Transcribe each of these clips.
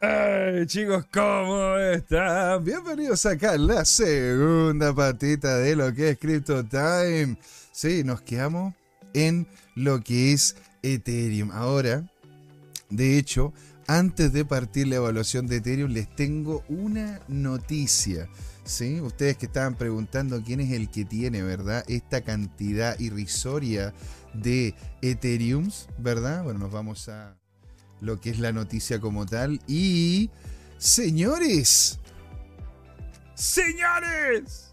Hey, chicos, ¿cómo están? Bienvenidos acá a la segunda patita de lo que es Crypto Time. Sí, nos quedamos en lo que es Ethereum. Ahora, de hecho, antes de partir la evaluación de Ethereum, les tengo una noticia. ¿sí? Ustedes que estaban preguntando quién es el que tiene, ¿verdad? Esta cantidad irrisoria de Ethereum, ¿verdad? Bueno, nos vamos a lo que es la noticia como tal. Y, señores, señores,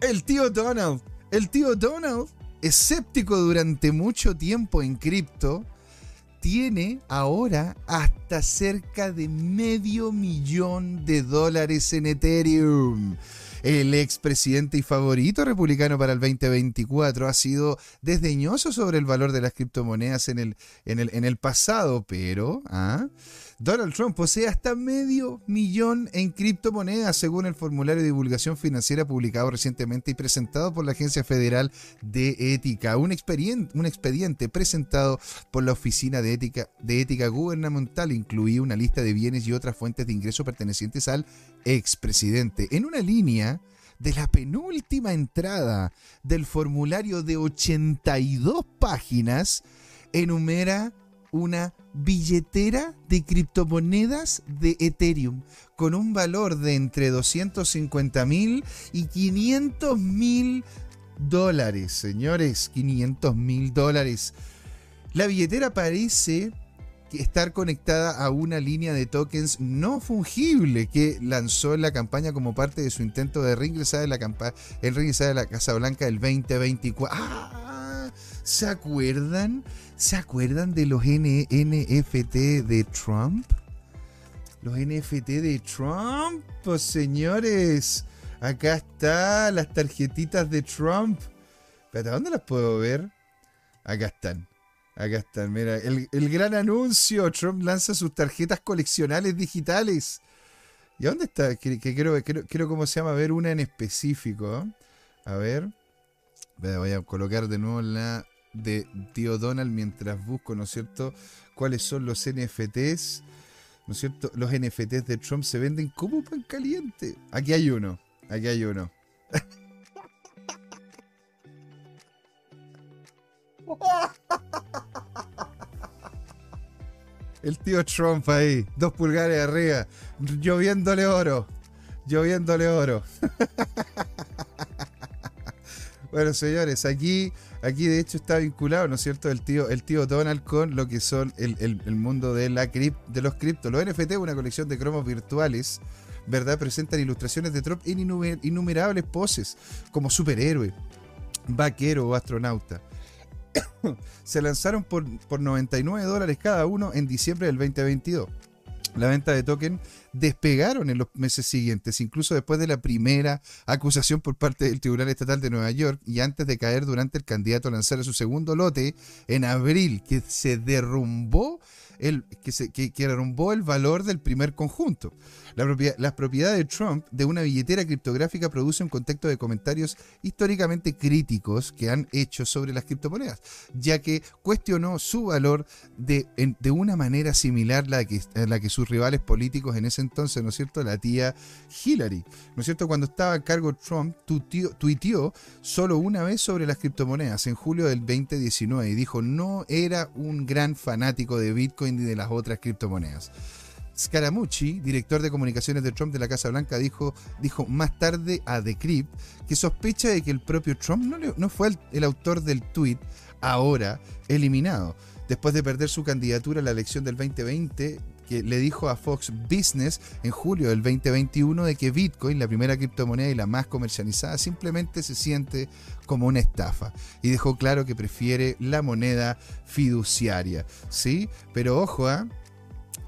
el tío Donald, el tío Donald, escéptico durante mucho tiempo en cripto, tiene ahora hasta cerca de medio millón de dólares en Ethereum. El expresidente y favorito republicano para el 2024 ha sido desdeñoso sobre el valor de las criptomonedas en el, en el, en el pasado, pero ¿ah? Donald Trump posee hasta medio millón en criptomonedas, según el formulario de divulgación financiera publicado recientemente y presentado por la Agencia Federal de Ética. Un, un expediente presentado por la Oficina de Ética, de Ética Gubernamental incluía una lista de bienes y otras fuentes de ingreso pertenecientes al expresidente. En una línea de la penúltima entrada del formulario de 82 páginas, enumera una billetera de criptomonedas de Ethereum con un valor de entre 250 mil y 500 mil dólares, señores, 500 mil dólares. La billetera parece estar conectada a una línea de tokens no fungible que lanzó la campaña como parte de su intento de reingresar en la, el de la Casa Blanca del 2024. ¡Ah! ¿Se acuerdan? ¿Se acuerdan de los NFT de Trump? Los NFT de Trump, pues señores. Acá está las tarjetitas de Trump. ¿Pero dónde las puedo ver? Acá están. Acá están, mira. El, gran anuncio. Trump lanza sus tarjetas coleccionales digitales. ¿Y dónde está? Que, quiero, quiero, cómo se llama, ver una en específico. A ver. Voy a colocar de nuevo la de Tío Donald mientras busco, ¿no es cierto?, cuáles son los NFTs. ¿No es cierto? Los NFTs de Trump se venden como pan caliente. Aquí hay uno. Aquí hay uno. El tío Trump ahí, dos pulgares arriba, lloviéndole oro, lloviéndole oro. bueno, señores, aquí Aquí de hecho está vinculado, ¿no es cierto?, el tío, el tío Donald con lo que son el, mundo de, la de los criptos. Los NFT, una colección de cromos virtuales, ¿verdad? Presentan ilustraciones de Trump en innumerables poses, como superhéroe, vaquero o astronauta. Se lanzaron por, por 99 dólares cada uno en diciembre del 2022. La venta de token despegaron en los meses siguientes, incluso después de la primera acusación por parte del Tribunal Estatal de Nueva York y antes de caer durante el candidato a lanzar su segundo lote en abril, que se derrumbó el, que, se, que, derrumbó el valor del primer conjunto. La las propiedades de Trump de una billetera criptográfica produce un contexto de comentarios históricamente críticos que han hecho sobre las criptomonedas, ya que cuestionó su valor de, de una manera similar a la, que, a la que sus rivales políticos en ese entonces, ¿no es cierto?, la tía Hillary, ¿no es cierto?, cuando estaba a cargo Trump, tuiteó solo una vez sobre las criptomonedas en julio del 2019 y dijo no era un gran fanático de Bitcoin ni de las otras criptomonedas. Scaramucci, director de comunicaciones de Trump de la Casa Blanca, dijo, dijo más tarde a Decrypt que sospecha de que el propio Trump no, fue el, autor del tweet ahora eliminado. Después de perder su candidatura a la elección del 2020, que le dijo a Fox Business en julio del 2021 de que Bitcoin, la primera criptomoneda y la más comercializada, simplemente se siente como una estafa. Y dejó claro que prefiere la moneda fiduciaria. ¿Sí? Pero ojo, ¿ah?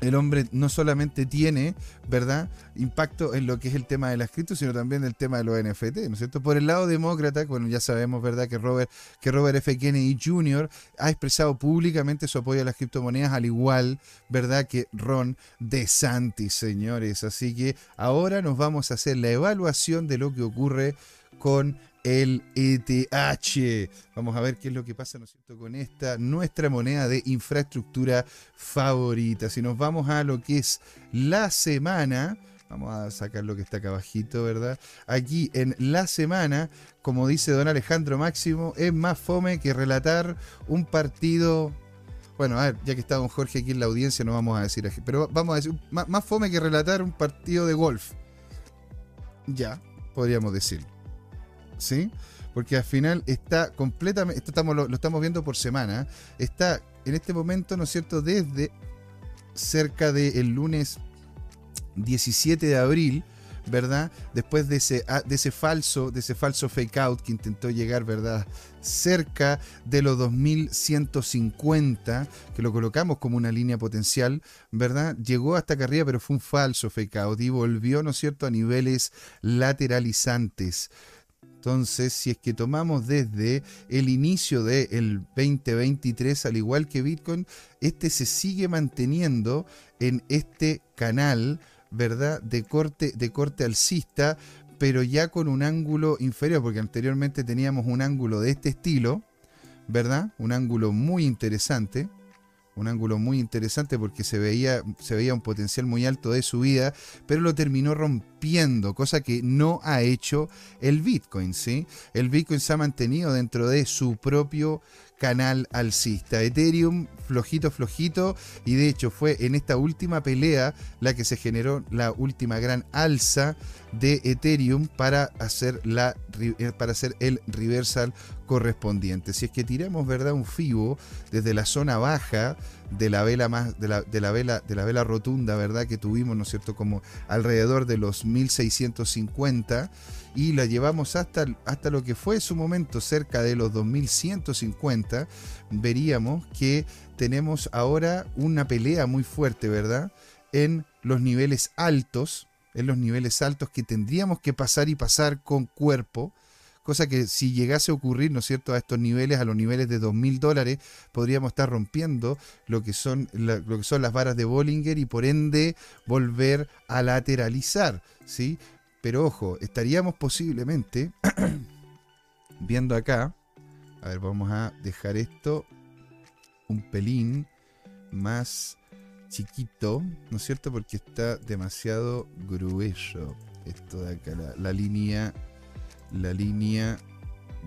El hombre no solamente tiene, ¿verdad?, impacto en lo que es el tema de las cripto, sino también el tema de los NFT, ¿no es cierto? Por el lado demócrata, bueno, ya sabemos, ¿verdad?, que Robert, que Robert F. Kennedy Jr. ha expresado públicamente su apoyo a las criptomonedas, al igual, ¿verdad?, que Ron DeSantis, señores. Así que ahora nos vamos a hacer la evaluación de lo que ocurre con el ETH. Vamos a ver qué es lo que pasa, ¿no es cierto?, con esta, nuestra moneda de infraestructura favorita. Si nos vamos a lo que es la semana, vamos a sacar lo que está acá abajito, ¿verdad? Aquí en la semana, como dice don Alejandro Máximo, es más fome que relatar un partido bueno, a ver, ya que está don Jorge aquí en la audiencia, no vamos a decir, pero vamos a decir, más, más, fome que relatar un partido de golf. Ya, podríamos decirlo. ¿Sí? Porque al final está completamente, estamos, lo, estamos viendo por semana, está en este momento, ¿no es cierto?, desde cerca del lunes 17 de abril, ¿verdad? Después de ese, ah, de ese falso, de ese falso fake out que intentó llegar, ¿verdad? Cerca de los 2150, que lo colocamos como una línea potencial, ¿verdad? Llegó hasta acá arriba, pero fue un falso fake out y volvió, ¿no es cierto?, a niveles lateralizantes. Entonces, si es que tomamos desde el inicio del 2023, al igual que Bitcoin, este se sigue manteniendo en este canal, ¿verdad? De corte, de corte alcista, pero ya con un ángulo inferior, porque anteriormente teníamos un ángulo de este estilo, ¿verdad? Un ángulo muy interesante un ángulo muy interesante porque se veía, se veía un potencial muy alto de subida, pero lo terminó rompiendo, cosa que no ha hecho el Bitcoin, ¿sí? El Bitcoin se ha mantenido dentro de su propio canal alcista. Ethereum flojito, flojito, y de hecho fue en esta última pelea la que se generó la última gran alza de Ethereum para hacer, la, eh, para hacer el reversal correspondiente. Si es que tiramos ¿verdad? un FIBO desde la zona baja de la vela más de la, de la vela de la vela rotunda, ¿verdad? que tuvimos, ¿no es cierto?, como alrededor de los 1650 y la llevamos hasta, hasta lo que fue en su momento cerca de los 2150, veríamos que tenemos ahora una pelea muy fuerte, ¿verdad? En los niveles altos, en los niveles altos que tendríamos que pasar y pasar con cuerpo, cosa que si llegase a ocurrir, ¿no es cierto?, a estos niveles, a los niveles de 2.000 dólares, podríamos estar rompiendo lo que, son, lo que son las varas de Bollinger y por ende volver a lateralizar, ¿sí? Pero ojo, estaríamos posiblemente viendo acá. A ver, vamos a dejar esto un pelín más chiquito, ¿no es cierto? Porque está demasiado grueso esto de acá, la, línea, la línea,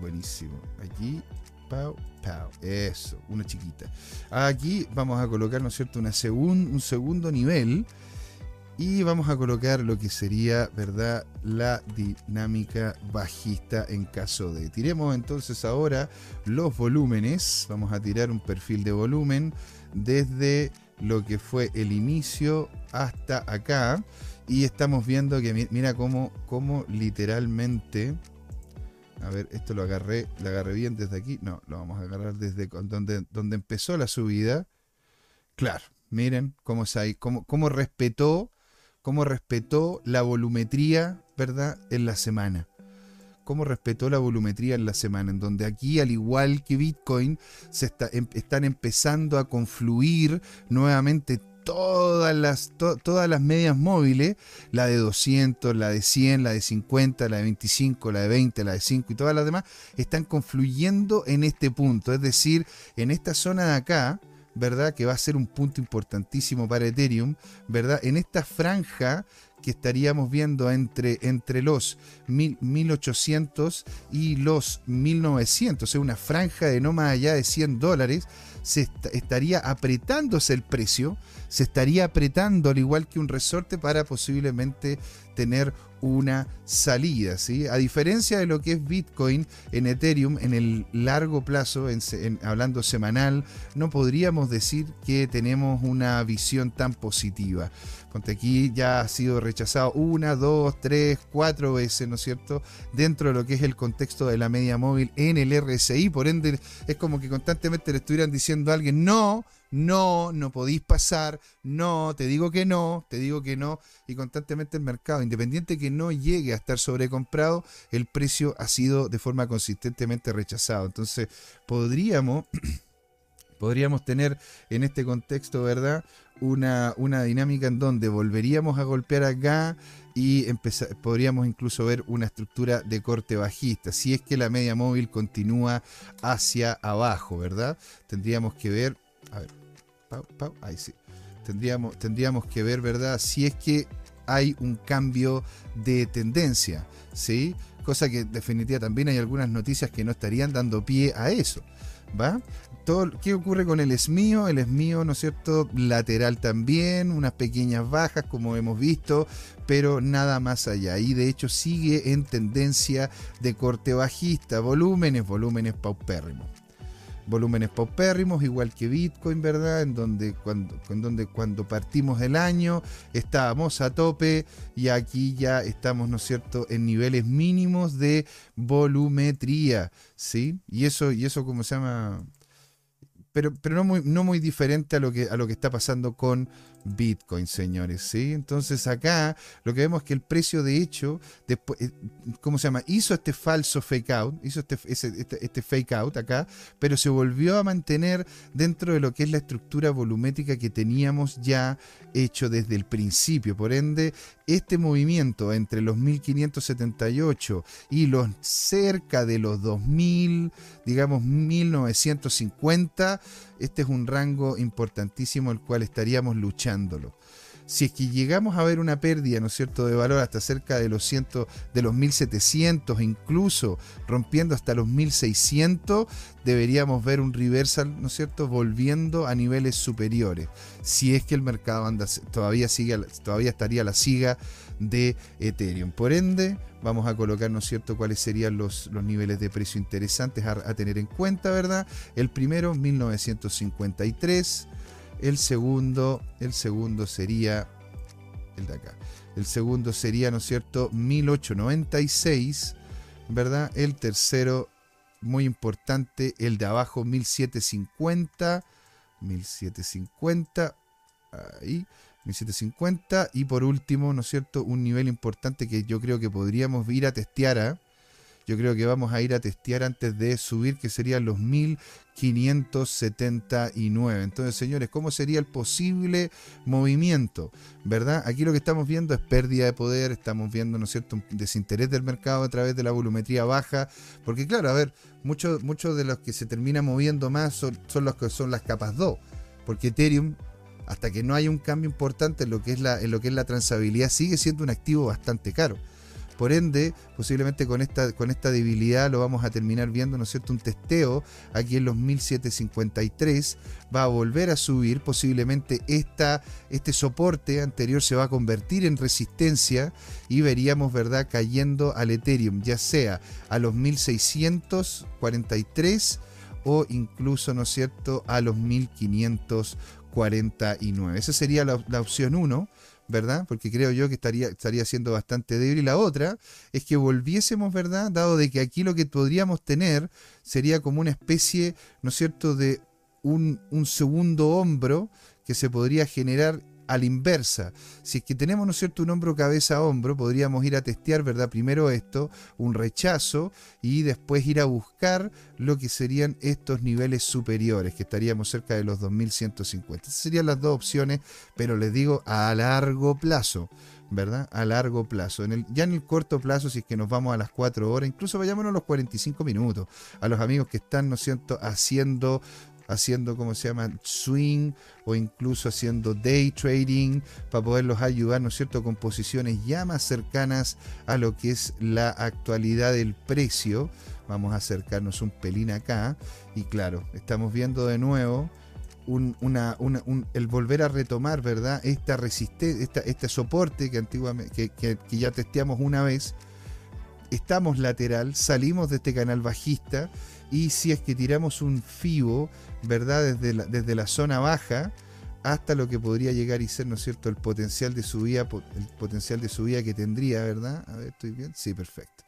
buenísimo. Aquí, pau, pau, eso, una chiquita. Aquí vamos a colocar, ¿no es cierto? Una un segundo nivel y vamos a colocar lo que sería, ¿verdad? La dinámica bajista en caso de. Tiremos entonces ahora los volúmenes. Vamos a tirar un perfil de volumen desde lo que fue el inicio hasta acá. Y estamos viendo que mira cómo, cómo literalmente... A ver, esto lo agarré, lo agarré bien desde aquí. No, lo vamos a agarrar desde donde, donde empezó la subida. Claro, miren cómo, cómo, cómo respetó cómo respetó la volumetría, ¿verdad?, en la semana. Cómo respetó la volumetría en la semana, en donde aquí, al igual que Bitcoin, se em, están empezando a confluir nuevamente todas las, todas las medias móviles, la de 200, la de 100, la de 50, la de 25, la de 20, la de 5 y todas las demás, están confluyendo en este punto. Es decir, en esta zona de acá, ¿verdad? Que va a ser un punto importantísimo para Ethereum, ¿verdad? En esta franja que estaríamos viendo entre, entre los 1800 y los 1900, o sea, una franja de no más allá de 100 dólares, se estaría apretándose el precio, se estaría apretando al igual que un resorte para posiblemente tener una salida. ¿sí? A diferencia de lo que es Bitcoin en Ethereum, en el largo plazo, hablando semanal, no podríamos decir que tenemos una visión tan positiva. Ponte aquí ya ha sido rechazado una, dos, tres, cuatro veces, ¿no es cierto? Dentro de lo que es el contexto de la media móvil en el RSI. Por ende, es como que constantemente le estuvieran diciendo a alguien, no, no, no podéis pasar, no, te digo que no, te digo que no, y constantemente el mercado, independiente que no llegue a estar sobrecomprado, el precio ha sido de forma consistentemente rechazado. Entonces, podríamos, podríamos tener en este contexto, ¿verdad? Una, una dinámica en donde volveríamos a golpear acá y podríamos incluso ver una estructura de corte bajista, si es que la media móvil continúa hacia abajo, ¿verdad? Tendríamos que ver, a ver, ahí sí, tendríamos, tendríamos que ver, ¿verdad? Si es que hay un cambio de tendencia, ¿sí? Cosa que definitivamente también hay algunas noticias que no estarían dando pie a eso, ¿va? ¿Qué ocurre con el esmío? El esmío, ¿no es cierto? Lateral también, unas pequeñas bajas como hemos visto, pero nada más allá. Y de hecho sigue en tendencia de corte bajista, volúmenes, volúmenes paupérrimos volúmenes paupérrimos, igual que Bitcoin, ¿verdad? En donde cuando, en donde cuando partimos el año estábamos a tope y aquí ya estamos, ¿no es cierto?, en niveles mínimos de volumetría, ¿sí? Y eso, y eso ¿cómo se llama? pero, pero no, muy, no muy diferente a lo, que, a lo que está pasando con Bitcoin, señores. ¿sí? Entonces acá lo que vemos es que el precio de hecho, eh, ¿cómo se llama? Hizo este falso fake out, hizo este, este, este, fake out acá, pero se volvió a mantener dentro de lo que es la estructura volumétrica que teníamos ya hecho desde el principio. Por ende, este movimiento entre los 1578 y los cerca de los 2000, digamos 1950, este es un rango importantísimo el cual estaríamos Si es que llegamos a ver una pérdida, ¿no es cierto?, de valor hasta cerca de los ciento, de los 1700, incluso rompiendo hasta los 1600, deberíamos ver un reversal, ¿no es cierto?, volviendo a niveles superiores. Si es que el mercado anda, todavía sigue, todavía estaría la siga de Ethereum. Por ende, vamos a colocar, ¿no es cierto?, cuáles serían los, los niveles de precio interesantes a, tener en cuenta, ¿verdad? El primero, 1953. El segundo, el segundo sería el de acá. El segundo sería, ¿no es cierto?, 1896, ¿verdad? El tercero, muy importante, el de abajo, 1750. 1750. Ahí. 1750 y por último, ¿no es cierto? Un nivel importante que yo creo que podríamos ir a testear, ¿ah? Yo creo que vamos a ir a testear antes de subir, que serían los 1579. Entonces, señores, ¿cómo sería el posible movimiento? ¿Verdad? Aquí lo que estamos viendo es pérdida de poder, estamos viendo, ¿no es cierto?, un desinterés del mercado a través de la volumetría baja, porque claro, a ver, muchos muchos de los que se terminan moviendo más son, son los que son las capas 2, porque Ethereum hasta que no haya un cambio importante en lo que es la, en lo que es la transabilidad, sigue siendo un activo bastante caro. Por ende, posiblemente con esta, con esta debilidad lo vamos a terminar viendo, ¿no es cierto? Un testeo aquí en los 1753 va a volver a subir. Posiblemente esta, este soporte anterior se va a convertir en resistencia y veríamos, ¿verdad?, cayendo al Ethereum, ya sea a los 1643 o incluso, ¿no es cierto?, a los 1500 49. Esa sería la, opción 1, ¿verdad? Porque creo yo que estaría, estaría siendo bastante débil. Y la otra es que volviésemos, ¿verdad? Dado de que aquí lo que podríamos tener sería como una especie, ¿no es cierto?, de un, un segundo hombro que se podría generar a la inversa. Si es que tenemos, ¿no es cierto?, un hombro cabeza a hombro, podríamos ir a testear, ¿verdad? Primero esto, un rechazo, y después ir a buscar lo que serían estos niveles superiores, que estaríamos cerca de los 2150. Esas serían las dos opciones, pero les digo a largo plazo. ¿verdad? A largo plazo. En el, ya en el corto plazo, si es que nos vamos a las 4 horas, incluso vayámonos a los 45 minutos, a los amigos que están, ¿no es cierto?, haciendo haciendo, como se llama?, swing o incluso haciendo day trading para poderlos ayudar, ¿no es cierto?, con posiciones ya más cercanas a lo que es la actualidad del precio. Vamos a acercarnos un pelín acá y claro, estamos viendo de nuevo una, el volver a retomar, ¿verdad? Esta resistencia, este soporte que antiguamente, que, que ya testeamos una vez. Estamos lateral, salimos de este canal bajista y si es que tiramos un FIBO, ¿verdad? Desde la, desde la zona baja hasta lo que podría llegar y ser, ¿no es cierto?, el potencial de subida, el potencial de subida que tendría, ¿verdad? A ver, ¿estoy bien? Sí, perfecto.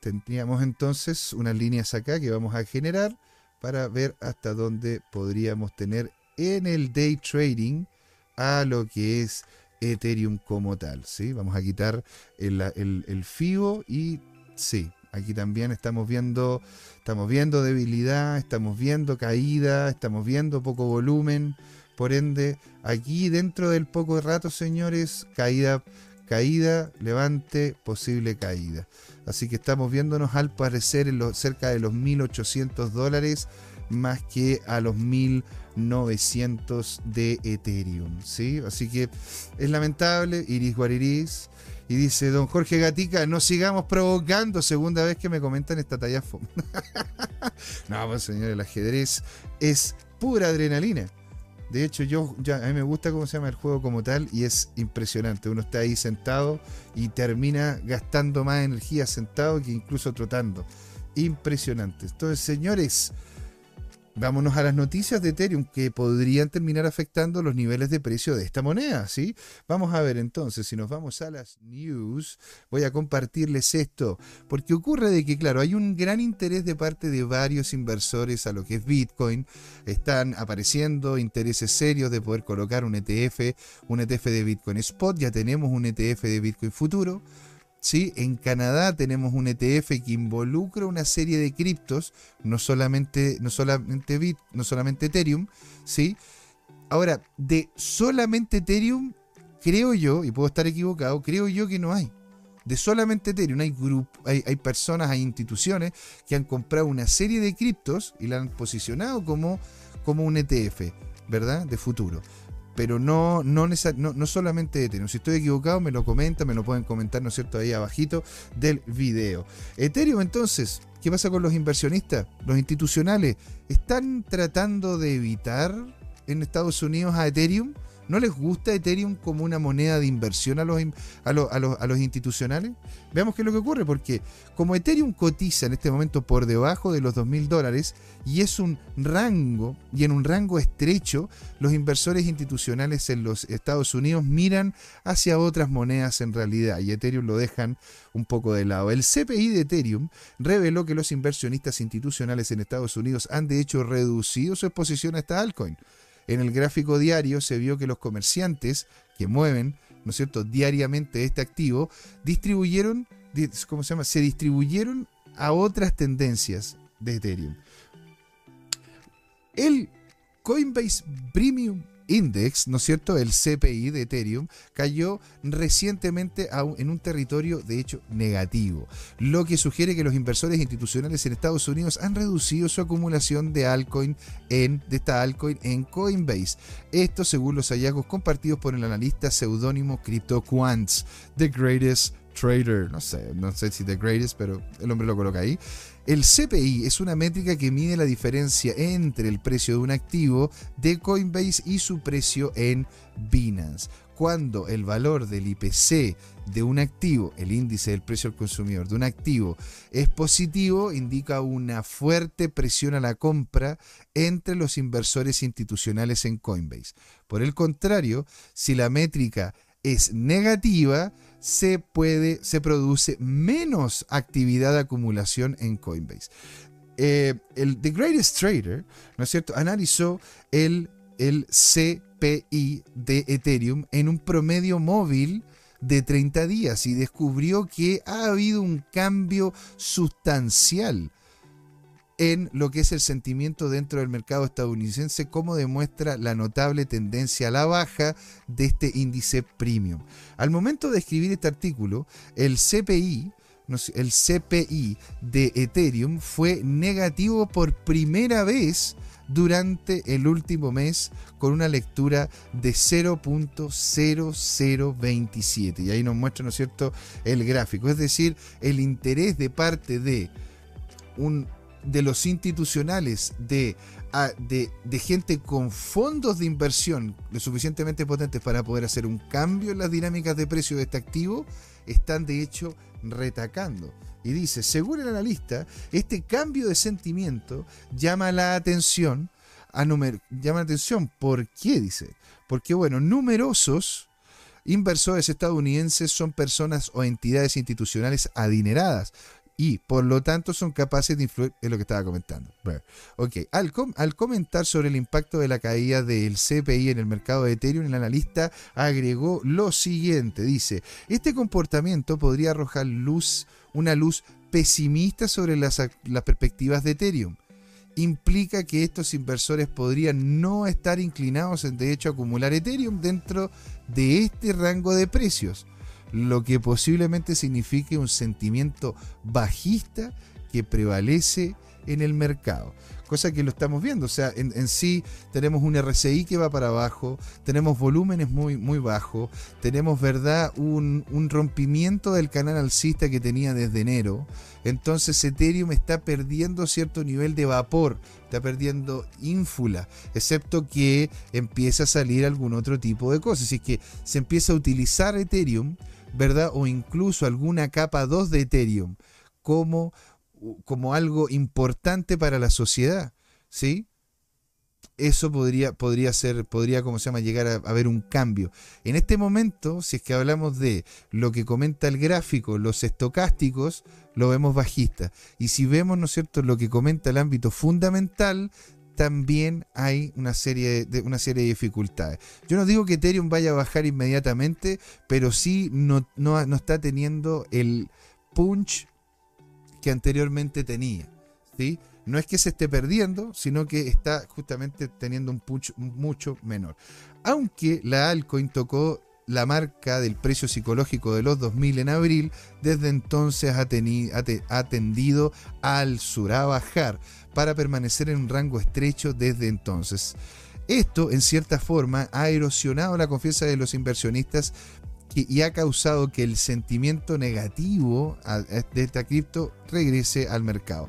Tendríamos entonces unas líneas acá que vamos a generar para ver hasta dónde podríamos tener en el day trading a lo que es Ethereum como tal, ¿sí? Vamos a quitar el, el, el FIBO y sí, Aquí también estamos viendo, estamos viendo debilidad, estamos viendo caída, estamos viendo poco volumen. Por ende, aquí dentro del poco rato, señores, caída, caída, levante, posible caída. Así que estamos viéndonos al parecer cerca de los 1.800 dólares más que a los 1.900 de Ethereum. ¿sí? Así que es lamentable, Iris Guariris. Y dice, don Jorge Gatica, no sigamos provocando. Segunda vez que me comentan esta talla. no, pues señor, el ajedrez es pura adrenalina. De hecho, yo a mí me gusta cómo se llama el juego como tal y es impresionante. Uno está ahí sentado y termina gastando más energía sentado que incluso trotando. Impresionante. Entonces, señores, Vámonos a las noticias de Ethereum que podrían terminar afectando los niveles de precio de esta moneda, ¿sí? Vamos a ver entonces, si nos vamos a las news, voy a compartirles esto, porque ocurre de que, claro, hay un gran interés de parte de varios inversores a lo que es Bitcoin, están apareciendo intereses serios de poder colocar un ETF, un ETF de Bitcoin Spot, ya tenemos un ETF de Bitcoin Futuro, ¿sí? En Canadá tenemos un ETF que involucra una serie de criptos, no solamente, no solamente Bit, no solamente Ethereum, ¿sí? Ahora, de solamente Ethereum, creo yo, y puedo estar equivocado, creo yo que no hay. De solamente Ethereum hay, hay, hay personas, hay instituciones que han comprado una serie de criptos y la han posicionado como, como un ETF, ¿verdad? De futuro pero no, no, no, solamente Ethereum. Si estoy equivocado, me lo comentan, me lo pueden comentar, ¿no es cierto?, ahí abajito del video. Ethereum, entonces, ¿qué pasa con los inversionistas? Los institucionales, ¿están tratando de evitar en Estados Unidos a Ethereum? ¿No les gusta Ethereum como una moneda de inversión a los, a, los, institucionales? Veamos qué es lo que ocurre, porque como Ethereum cotiza en este momento por debajo de los 2.000 dólares y es un rango, y en un rango estrecho, los inversores institucionales en los Estados Unidos miran hacia otras monedas en realidad y Ethereum lo dejan un poco de lado. El CPI de Ethereum reveló que los inversionistas institucionales en Estados Unidos han de hecho reducido su exposición a esta altcoin en el gráfico diario se vio que los comerciantes que mueven, ¿no es cierto?, diariamente este activo, distribuyeron, ¿cómo se llama? Se distribuyeron a otras tendencias de Ethereum. El Coinbase Premium Index, ¿no es cierto? El CPI de Ethereum cayó recientemente en un territorio de hecho negativo, lo que sugiere que los inversores institucionales en Estados Unidos han reducido su acumulación de altcoin en de esta altcoin en Coinbase. Esto según los hallazgos compartidos por el analista seudónimo CryptoQuants, The Greatest Trader, no sé, no sé si The Greatest, pero el hombre lo coloca ahí. El CPI es una métrica que mide la diferencia entre el precio de un activo de Coinbase y su precio en Binance. Cuando el valor del IPC de un activo, el índice del precio al consumidor de un activo, es positivo, indica una fuerte presión a la compra entre los inversores institucionales en Coinbase. Por el contrario, si la métrica es negativa, se puede, se produce menos actividad de acumulación en Coinbase. Eh, el The Greatest Trader, ¿no es cierto?, analizó el, el CPI de Ethereum en un promedio móvil de 30 días y descubrió que ha habido un cambio sustancial en lo que es el sentimiento dentro del mercado estadounidense, como demuestra la notable tendencia a la baja de este índice premium. Al momento de escribir este artículo, el CPI, el CPI de Ethereum fue negativo por primera vez durante el último mes con una lectura de 0.0027. Y ahí nos muestra, ¿no es cierto?, el gráfico. Es decir, el interés de parte de un de los institucionales, de, de, gente con fondos de inversión lo suficientemente potentes para poder hacer un cambio en las dinámicas de precio de este activo, están de hecho retacando. Y dice, según el analista, este cambio de sentimiento llama la atención, a llama la atención, ¿por qué? Dice, porque bueno, numerosos inversores estadounidenses son personas o entidades institucionales adineradas, y por lo tanto son capaces de influir en lo que estaba comentando. Ok, al, comentar sobre el impacto de la caída del CPI en el mercado de Ethereum, el analista agregó lo siguiente, dice, este comportamiento podría arrojar luz, una luz pesimista sobre las, las perspectivas de Ethereum. Implica que estos inversores podrían no estar inclinados en de hecho acumular Ethereum dentro de este rango de precios lo que posiblemente signifique un sentimiento bajista que prevalece en el mercado cosa que lo estamos viendo. O sea, en, sí tenemos un RCI que va para abajo, tenemos volúmenes muy, muy bajos, tenemos, ¿verdad?, un, un rompimiento del canal alcista que tenía desde enero. Entonces Ethereum está perdiendo cierto nivel de vapor, está perdiendo ínfula, excepto que empieza a salir algún otro tipo de cosas. Así que se empieza a utilizar Ethereum, ¿verdad? O incluso alguna capa 2 de Ethereum como como algo importante para la sociedad, ¿sí? Eso podría, podría ser, podría, como se llama, llegar a haber un cambio. En este momento, si es que hablamos de lo que comenta el gráfico, los estocásticos, lo vemos bajista. Y si vemos, ¿no es cierto?, lo que comenta el ámbito fundamental, también hay una serie de, una serie de dificultades. Yo no digo que Ethereum vaya a bajar inmediatamente, pero sí no, no, no está teniendo el punch que anteriormente tenía. ¿sí? No es que se esté perdiendo, sino que está justamente teniendo un punch mucho menor. Aunque la altcoin tocó la marca del precio psicológico de los 2000 en abril, desde entonces ha, ha tendido al sur, a bajar, para permanecer en un rango estrecho desde entonces. Esto, en cierta forma, ha erosionado la confianza de los inversionistas y ha causado que el sentimiento negativo de esta cripto regrese al mercado.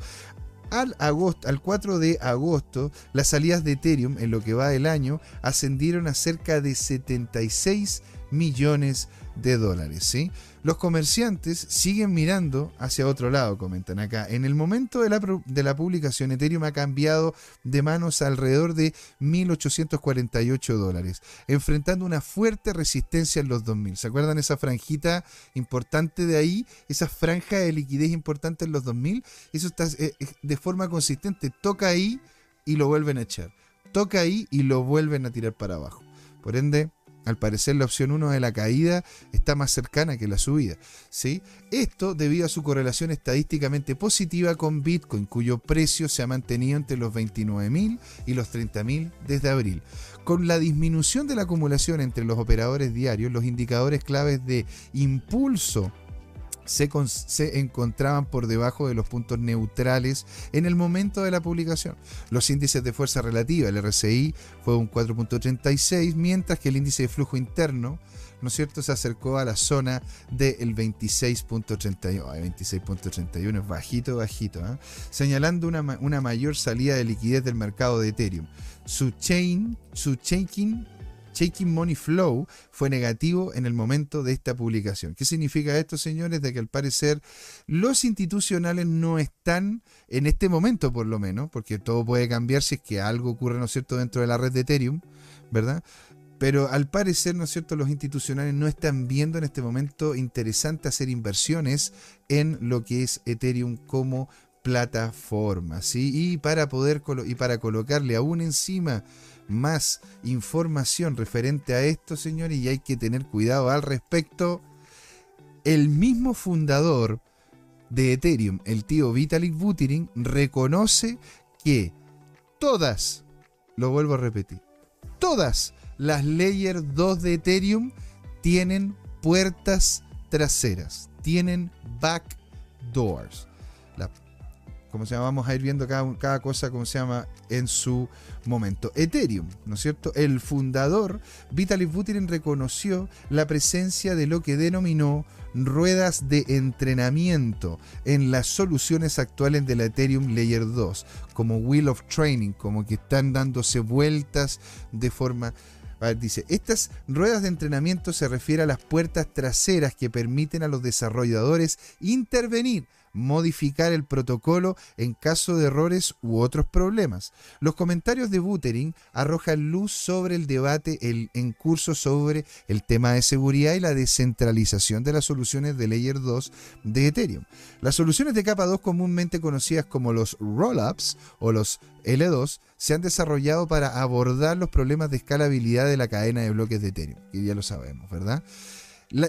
Al, agosto, al 4 de agosto, las salidas de Ethereum en lo que va del año ascendieron a cerca de 76 millones de dólares. ¿sí? Los comerciantes siguen mirando hacia otro lado, comentan acá. En el momento de la, de la publicación, Ethereum ha cambiado de manos alrededor de 1.848 dólares, enfrentando una fuerte resistencia en los 2.000. ¿Se acuerdan esa franjita importante de ahí? Esa franja de liquidez importante en los 2.000. Eso está eh, eh, de forma consistente. Toca ahí y lo vuelven a echar. Toca ahí y lo vuelven a tirar para abajo. Por ende, al parecer la opción 1 de la caída está más cercana que la subida. ¿sí? Esto debido a su correlación estadísticamente positiva con Bitcoin, cuyo precio se ha mantenido entre los 29.000 y los 30.000 desde abril. Con la disminución de la acumulación entre los operadores diarios, los indicadores claves de impulso se, encontraban por debajo de los puntos neutrales en el momento de la publicación. Los índices de fuerza relativa, el RSI, fue un 4.36, mientras que el índice de flujo interno, ¿no es cierto?, se acercó a la zona del 26.31. 26.31 es bajito, bajito, ¿eh? señalando una, una mayor salida de liquidez del mercado de Ethereum. Su chain, su Shaking Money Flow fue negativo en el momento de esta publicación. ¿Qué significa esto, señores? De que al parecer los institucionales no están, en este momento por lo menos, porque todo puede cambiar si es que algo ocurre, ¿no es cierto?, dentro de la red de Ethereum, ¿verdad? Pero al parecer, ¿no es cierto?, los institucionales no están viendo en este momento interesante hacer inversiones en lo que es Ethereum como plataforma, ¿sí? Y para poder y para colocarle aún encima más información referente a esto, señores, y hay que tener cuidado al respecto. El mismo fundador de Ethereum, el tío Vitalik Buterin, reconoce que todas, lo vuelvo a repetir, todas las Layer 2 de Ethereum tienen puertas traseras, tienen backdoors como se llama, vamos a ir viendo cada, cada cosa, como se llama, en su momento. Ethereum, ¿no es cierto? El fundador, Vitalik Buterin, reconoció la presencia de lo que denominó ruedas de entrenamiento en las soluciones actuales de la Ethereum Layer 2, como Wheel of Training, como que están dándose vueltas de forma... dice, estas ruedas de entrenamiento se refieren a las puertas traseras que permiten a los desarrolladores intervenir modificar el protocolo en caso de errores u otros problemas. Los comentarios de Buterin arrojan luz sobre el debate en curso sobre el tema de seguridad y la descentralización de las soluciones de Layer 2 de Ethereum. Las soluciones de capa 2 comúnmente conocidas como los rollups o los L2 se han desarrollado para abordar los problemas de escalabilidad de la cadena de bloques de Ethereum, que ya lo sabemos, ¿verdad?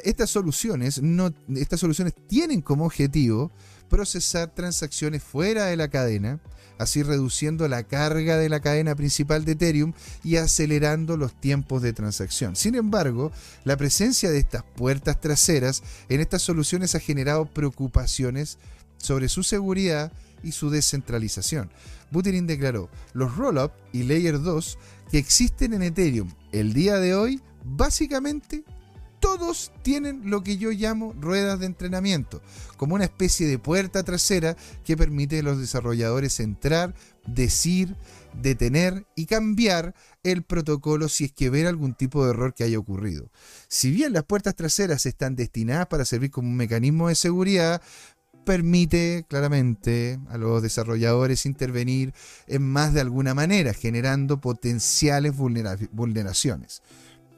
estas soluciones no, estas soluciones tienen como objetivo procesar transacciones fuera de la cadena, así reduciendo la carga de la cadena principal de Ethereum y acelerando los tiempos de transacción. Sin embargo, la presencia de estas puertas traseras en estas soluciones ha generado preocupaciones sobre su seguridad y su descentralización. Buterin declaró, los rollup y Layer 2 que existen en Ethereum el día de hoy, básicamente todos tienen lo que yo llamo ruedas de entrenamiento, como una especie de puerta trasera que permite a los desarrolladores entrar, decir, detener y cambiar el protocolo si es que ven algún tipo de error que haya ocurrido. Si bien las puertas traseras están destinadas para servir como un mecanismo de seguridad, permite claramente a los desarrolladores intervenir en más de alguna manera, generando potenciales vulneraciones.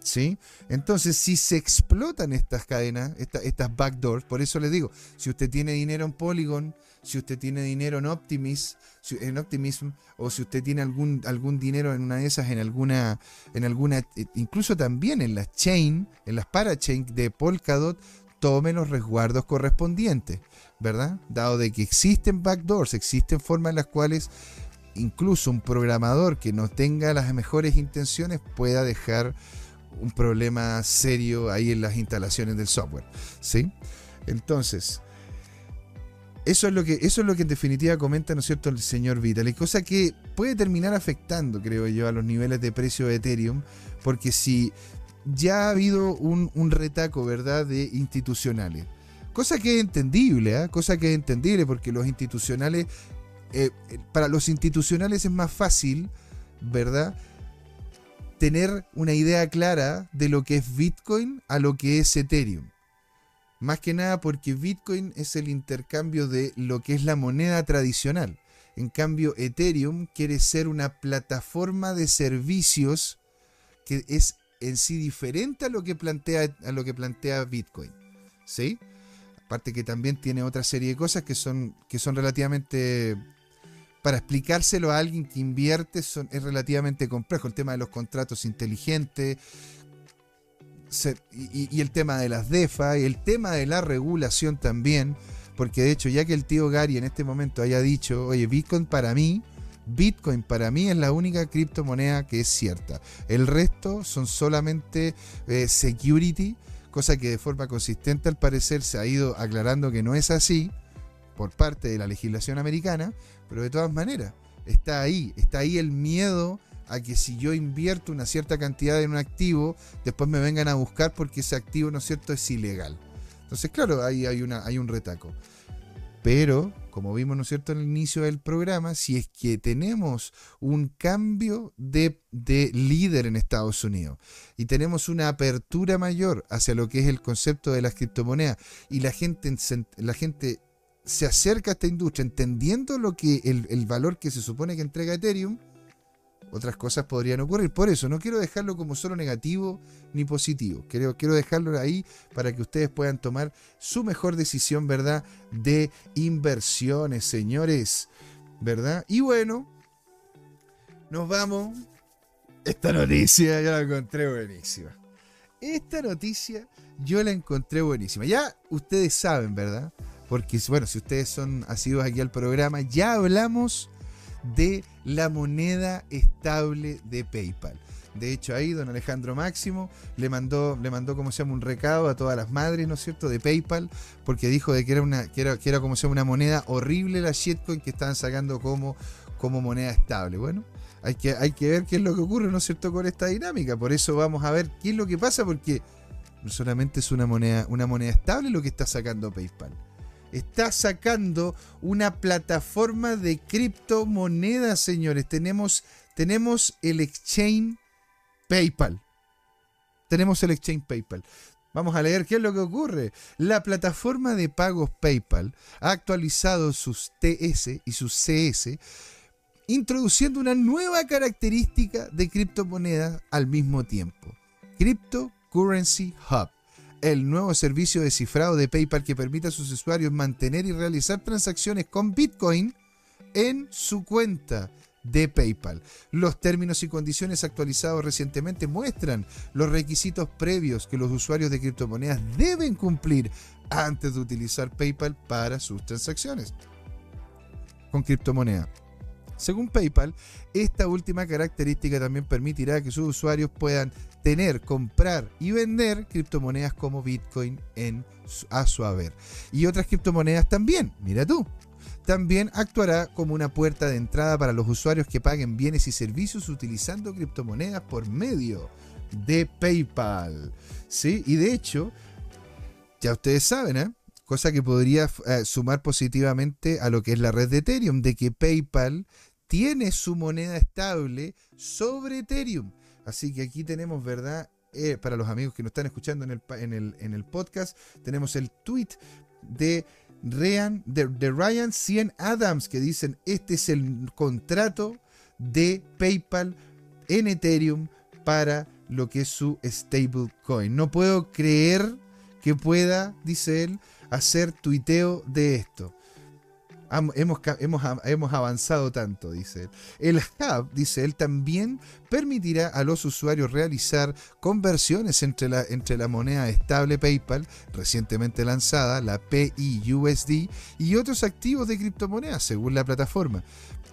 ¿Sí? Entonces, si se explotan estas cadenas, estas backdoors, por eso les digo, si usted tiene dinero en Polygon, si usted tiene dinero en Optimism, en Optimism o si usted tiene algún, algún dinero en una de esas, en alguna, en alguna, eh, incluso también en las chain, en las parachain de Polkadot, tome los resguardos correspondientes, ¿verdad? Dado de que existen backdoors, existen formas en las cuales incluso un programador que no tenga las mejores intenciones pueda dejar un problema serio ahí en las instalaciones del software. ¿sí? Entonces, eso es, lo que, eso es lo que en definitiva comenta, ¿no es cierto?, el señor Vitalik, cosa que puede terminar afectando, creo yo, a los niveles de precio de Ethereum, porque si ya ha habido un, retaco, ¿verdad?, de institucionales. Cosa que es entendible, ¿eh? cosa que es entendible, porque los institucionales, eh, para los institucionales es más fácil, ¿verdad?, tener una idea clara de lo que es Bitcoin a lo que es Ethereum. Más que nada porque Bitcoin es el intercambio de lo que es la moneda tradicional. En cambio, Ethereum quiere ser una plataforma de servicios que es en sí diferente a lo que plantea, a lo que plantea Bitcoin. ¿Sí? Aparte que también tiene otra serie de cosas que son, que son relativamente para explicárselo a alguien que invierte son, es relativamente complejo. El tema de los contratos inteligentes y, el tema de las DEFA y el tema de la regulación también. Porque de hecho, ya que el tío Gary en este momento haya dicho, oye, Bitcoin para mí, Bitcoin para mí es la única criptomoneda que es cierta. El resto son solamente eh, security, cosa que de forma consistente al parecer se ha ido aclarando que no es así por parte de la legislación americana, pero de todas maneras, está ahí, está ahí el miedo a que si yo invierto una cierta cantidad en un activo, después me vengan a buscar porque ese activo, ¿no es cierto?, es ilegal. Entonces, claro, ahí hay, una, hay un retaco. Pero, como vimos, ¿no es cierto?, en el inicio del programa, si es que tenemos un cambio de, de, líder en Estados Unidos y tenemos una apertura mayor hacia lo que es el concepto de las criptomonedas y la gente, la gente se acerca a esta industria entendiendo lo que el, valor que se supone que entrega Ethereum, otras cosas podrían ocurrir. Por eso no quiero dejarlo como solo negativo ni positivo. Quiero, quiero dejarlo ahí para que ustedes puedan tomar su mejor decisión, ¿verdad? De inversiones, señores. ¿Verdad? Y bueno, nos vamos. Esta noticia ya la encontré buenísima. Esta noticia yo la encontré buenísima. Ya ustedes saben, ¿verdad? Porque bueno, si ustedes son asiduos aquí al programa, ya hablamos de la moneda estable de PayPal. De hecho, ahí don Alejandro Máximo le mandó, le mandó como se llama, un recado a todas las madres, ¿no es cierto?, de PayPal, porque dijo de que era una, que era, que como se llama una moneda horrible la shitcoin que estaban sacando como, como moneda estable. Bueno, hay que, hay que ver qué es lo que ocurre, ¿no es cierto?, con esta dinámica. Por eso vamos a ver qué es lo que pasa, porque no solamente es una moneda, una moneda estable lo que está sacando PayPal está sacando una plataforma de criptomonedas, señores. Tenemos, tenemos el exchange PayPal. Tenemos el exchange PayPal. Vamos a leer qué es lo que ocurre. La plataforma de pagos PayPal ha actualizado sus TS y sus CS, introduciendo una nueva característica de criptomonedas al mismo tiempo. Cryptocurrency Hub el nuevo servicio de cifrado de PayPal que permite a sus usuarios mantener y realizar transacciones con Bitcoin en su cuenta de PayPal. Los términos y condiciones actualizados recientemente muestran los requisitos previos que los usuarios de criptomonedas deben cumplir antes de utilizar PayPal para sus transacciones con criptomonedas. Según PayPal, esta última característica también permitirá que sus usuarios puedan tener, comprar y vender criptomonedas como Bitcoin en, a su haber. Y otras criptomonedas también, mira tú. También actuará como una puerta de entrada para los usuarios que paguen bienes y servicios utilizando criptomonedas por medio de PayPal. ¿Sí? Y de hecho, ya ustedes saben, ¿eh? cosa que podría eh, sumar positivamente a lo que es la red de Ethereum, de que PayPal tiene su moneda estable sobre Ethereum. Así que aquí tenemos, ¿verdad? Eh, para los amigos que nos están escuchando en el, en el, podcast, tenemos el tweet de Ryan, de, de Ryan Cien Adams que dicen, este es el contrato de PayPal en Ethereum para lo que es su stablecoin. No puedo creer que pueda, dice él, hacer tuiteo de esto. Hemos, hemos, avanzado tanto, dice él. El hub, dice él, también permitirá a los usuarios realizar conversiones entre la, entre la moneda estable PayPal, recientemente lanzada, la PIUSD, y otros activos de criptomonedas, según la plataforma.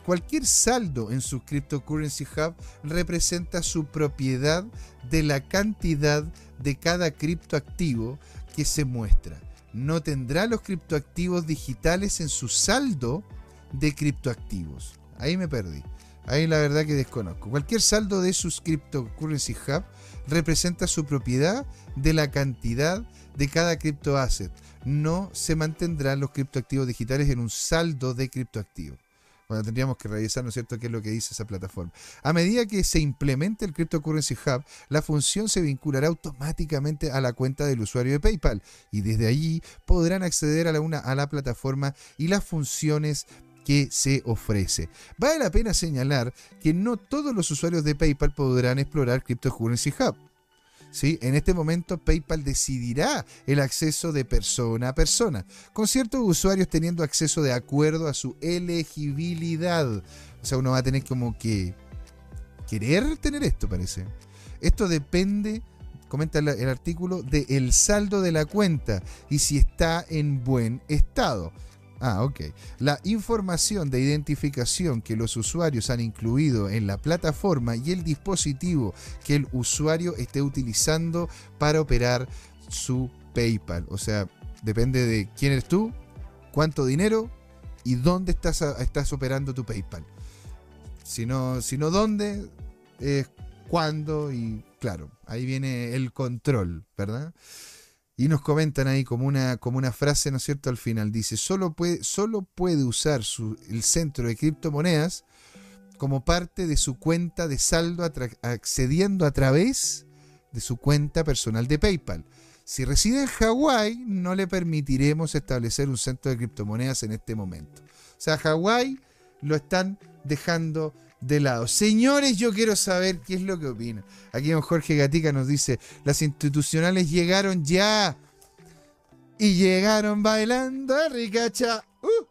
Cualquier saldo en su Cryptocurrency Hub representa su propiedad de la cantidad de cada criptoactivo que se muestra no tendrá los criptoactivos digitales en su saldo de criptoactivos. Ahí me perdí. Ahí la verdad que desconozco. Cualquier saldo de sus Cryptocurrency Hub representa su propiedad de la cantidad de cada criptoasset. No se mantendrán los criptoactivos digitales en un saldo de criptoactivos. Bueno, tendríamos que revisar, ¿no es cierto?, qué es lo que dice esa plataforma. A medida que se implemente el Cryptocurrency Hub, la función se vinculará automáticamente a la cuenta del usuario de PayPal y desde allí podrán acceder a la, una, a la plataforma y las funciones que se ofrece. Vale la pena señalar que no todos los usuarios de PayPal podrán explorar Cryptocurrency Hub. En este momento PayPal decidirá el acceso de persona a persona, con ciertos usuarios teniendo acceso de acuerdo a su elegibilidad. O sea, uno va a tener como que querer tener esto, parece. Esto depende, comenta el, artículo, del saldo de la cuenta y si está en buen estado. Ah, ok. La información de identificación que los usuarios han incluido en la plataforma y el dispositivo que el usuario esté utilizando para operar su PayPal. O sea, depende de quién eres tú, cuánto dinero y dónde estás, estás operando tu PayPal. Si no, si no dónde, es cuándo y claro, ahí viene el control, ¿verdad? Y nos comentan ahí como una, como una frase, ¿no es cierto? Al final dice, solo puede, solo puede usar el centro de criptomonedas como parte de su cuenta de saldo accediendo a través de su cuenta personal de PayPal. Si reside en Hawái, no le permitiremos establecer un centro de criptomonedas en este momento. O sea, Hawái lo están dejando de lado. Señores, yo quiero saber qué es lo que opinan. Aquí Jorge Gatica nos dice, las institucionales llegaron ya. Y llegaron bailando ricacha. Uh.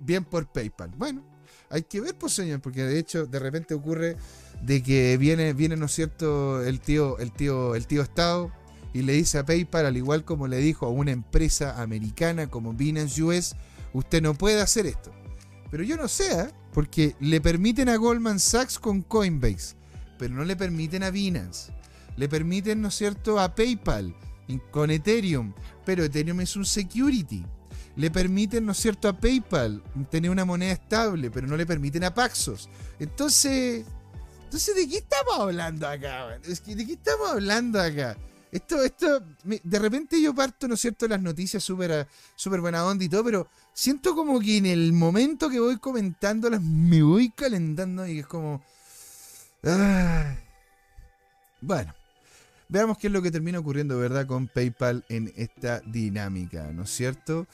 Bien por PayPal. Bueno, hay que ver, pues señor, porque de hecho de repente ocurre de que viene, viene, ¿no es cierto?, el tío, el tío, el tío Estado y le dice a PayPal, al igual como le dijo a una empresa americana como Binance US, usted no puede hacer esto. Pero yo no sé, ¿eh? Porque le permiten a Goldman Sachs con Coinbase, pero no le permiten a Binance. Le permiten, ¿no es cierto?, a PayPal con Ethereum, pero Ethereum es un security. Le permiten, ¿no es cierto?, a PayPal tener una moneda estable, pero no le permiten a Paxos. Entonces, entonces ¿de qué estamos hablando acá? ¿De qué estamos hablando acá? Esto, esto, de repente yo parto, ¿no es cierto?, las noticias súper super buena onda y todo, pero siento como que en el momento que voy comentándolas me voy calentando y es como... Bueno, veamos qué es lo que termina ocurriendo, ¿verdad?, con PayPal en esta dinámica, ¿no es cierto?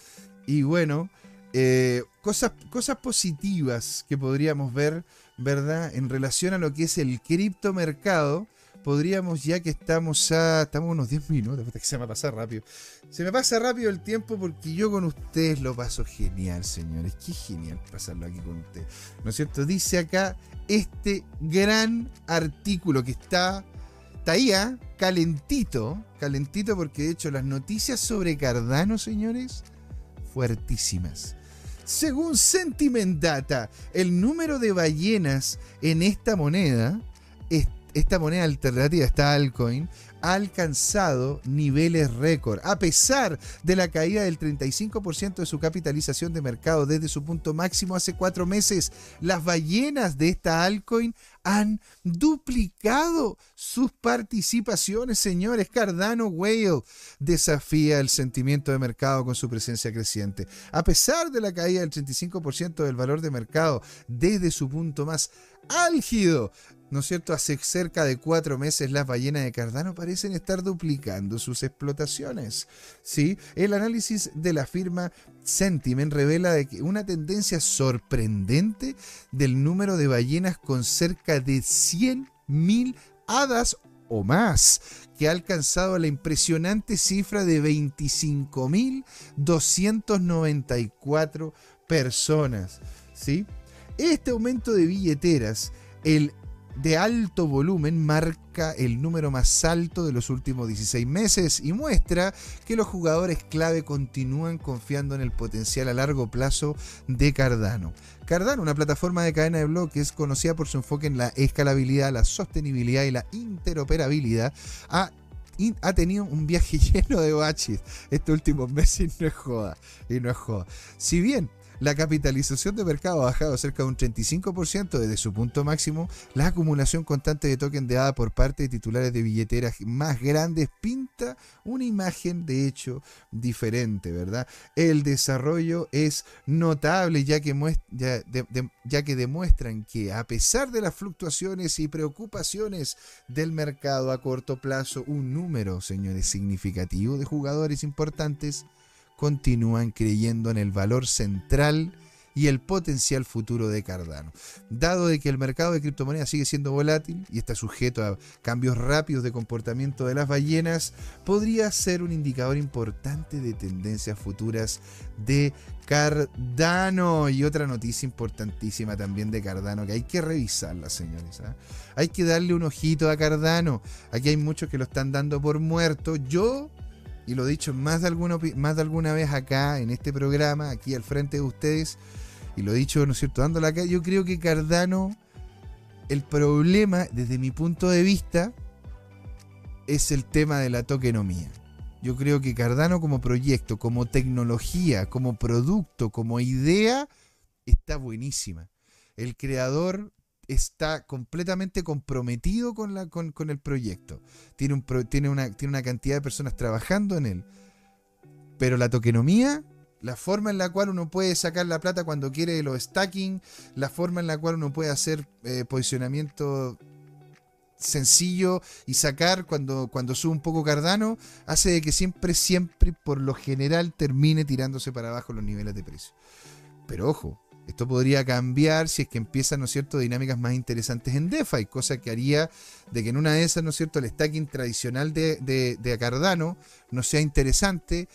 Y bueno, eh, cosas, cosas positivas que podríamos ver, ¿verdad?, en relación a lo que es el criptomercado podríamos, ya que estamos a. Estamos unos 10 minutos, que se me pasa rápido. Se me pasa rápido el tiempo porque yo con ustedes lo paso genial, señores. Qué genial pasarlo aquí con ustedes. ¿No es cierto? Dice acá este gran artículo que está. Está ahí, ¿ah? calentito. Calentito porque de hecho las noticias sobre Cardano, señores, fuertísimas. Según Sentiment Data, el número de ballenas en esta moneda, esta moneda alternativa, esta altcoin, ha alcanzado niveles récord, a pesar de la caída del 35% de su capitalización de mercado desde su punto máximo hace cuatro meses. Las ballenas de esta altcoin han duplicado sus participaciones, señores. Cardano Whale desafía el sentimiento de mercado con su presencia creciente. A pesar de la caída del 35% del valor de mercado desde su punto más álgido, ¿no es cierto? Hace cerca de cuatro meses las ballenas de Cardano parecen estar duplicando sus explotaciones. ¿sí? El análisis de la firma Sentiment revela de que una tendencia sorprendente del número de ballenas con cerca de 100.000 hadas o más, que ha alcanzado la impresionante cifra de 25.294 personas. ¿sí? Este aumento de billeteras, el de alto volumen marca el número más alto de los últimos 16 meses y muestra que los jugadores clave continúan confiando en el potencial a largo plazo de Cardano. Cardano, una plataforma de cadena de bloques conocida por su enfoque en la escalabilidad, la sostenibilidad y la interoperabilidad, ha tenido un viaje lleno de baches estos últimos meses y no es joda. Y no es joda. Si bien la capitalización de mercado ha bajado cerca de un 35% desde su punto máximo. La acumulación constante de token de ADA por parte de titulares de billeteras más grandes pinta una imagen de hecho diferente, ¿verdad? El desarrollo es notable ya que, ya, ya que demuestran que a pesar de las fluctuaciones y preocupaciones del mercado a corto plazo, un número, señores, significativo de jugadores importantes continúan creyendo en el valor central y el potencial futuro de Cardano. Dado de que el mercado de criptomonedas sigue siendo volátil y está sujeto a cambios rápidos de comportamiento de las ballenas, podría ser un indicador importante de tendencias futuras de Cardano. Y otra noticia importantísima también de Cardano que hay que revisarla, señores. ¿ah? Hay que darle un ojito a Cardano. Aquí hay muchos que lo están dando por muerto. Yo y lo he dicho más de, alguna, más de alguna vez acá en este programa, aquí al frente de ustedes, y lo he dicho, ¿no es cierto?, dándole acá, yo creo que Cardano, el problema, desde mi punto de vista, es el tema de la tokenomía. Yo creo que Cardano como proyecto, como tecnología, como producto, como idea, está buenísima. El creador está completamente comprometido con, la, con, el proyecto. Tiene, un, tiene, una, tiene una cantidad de personas trabajando en él. Pero la tokenomía, la forma en la cual uno puede sacar la plata cuando quiere los stacking, la forma en la cual uno puede hacer eh, posicionamiento sencillo y sacar cuando, cuando sube un poco Cardano, hace de que siempre, siempre, por lo general, termine tirándose para abajo los niveles de precio. Pero ojo, esto podría cambiar si es que empiezan, ¿no es cierto?, dinámicas más interesantes en DeFi, cosa que haría de que en una de esas, ¿no es cierto?, el stacking tradicional de, de, de Cardano no sea interesante,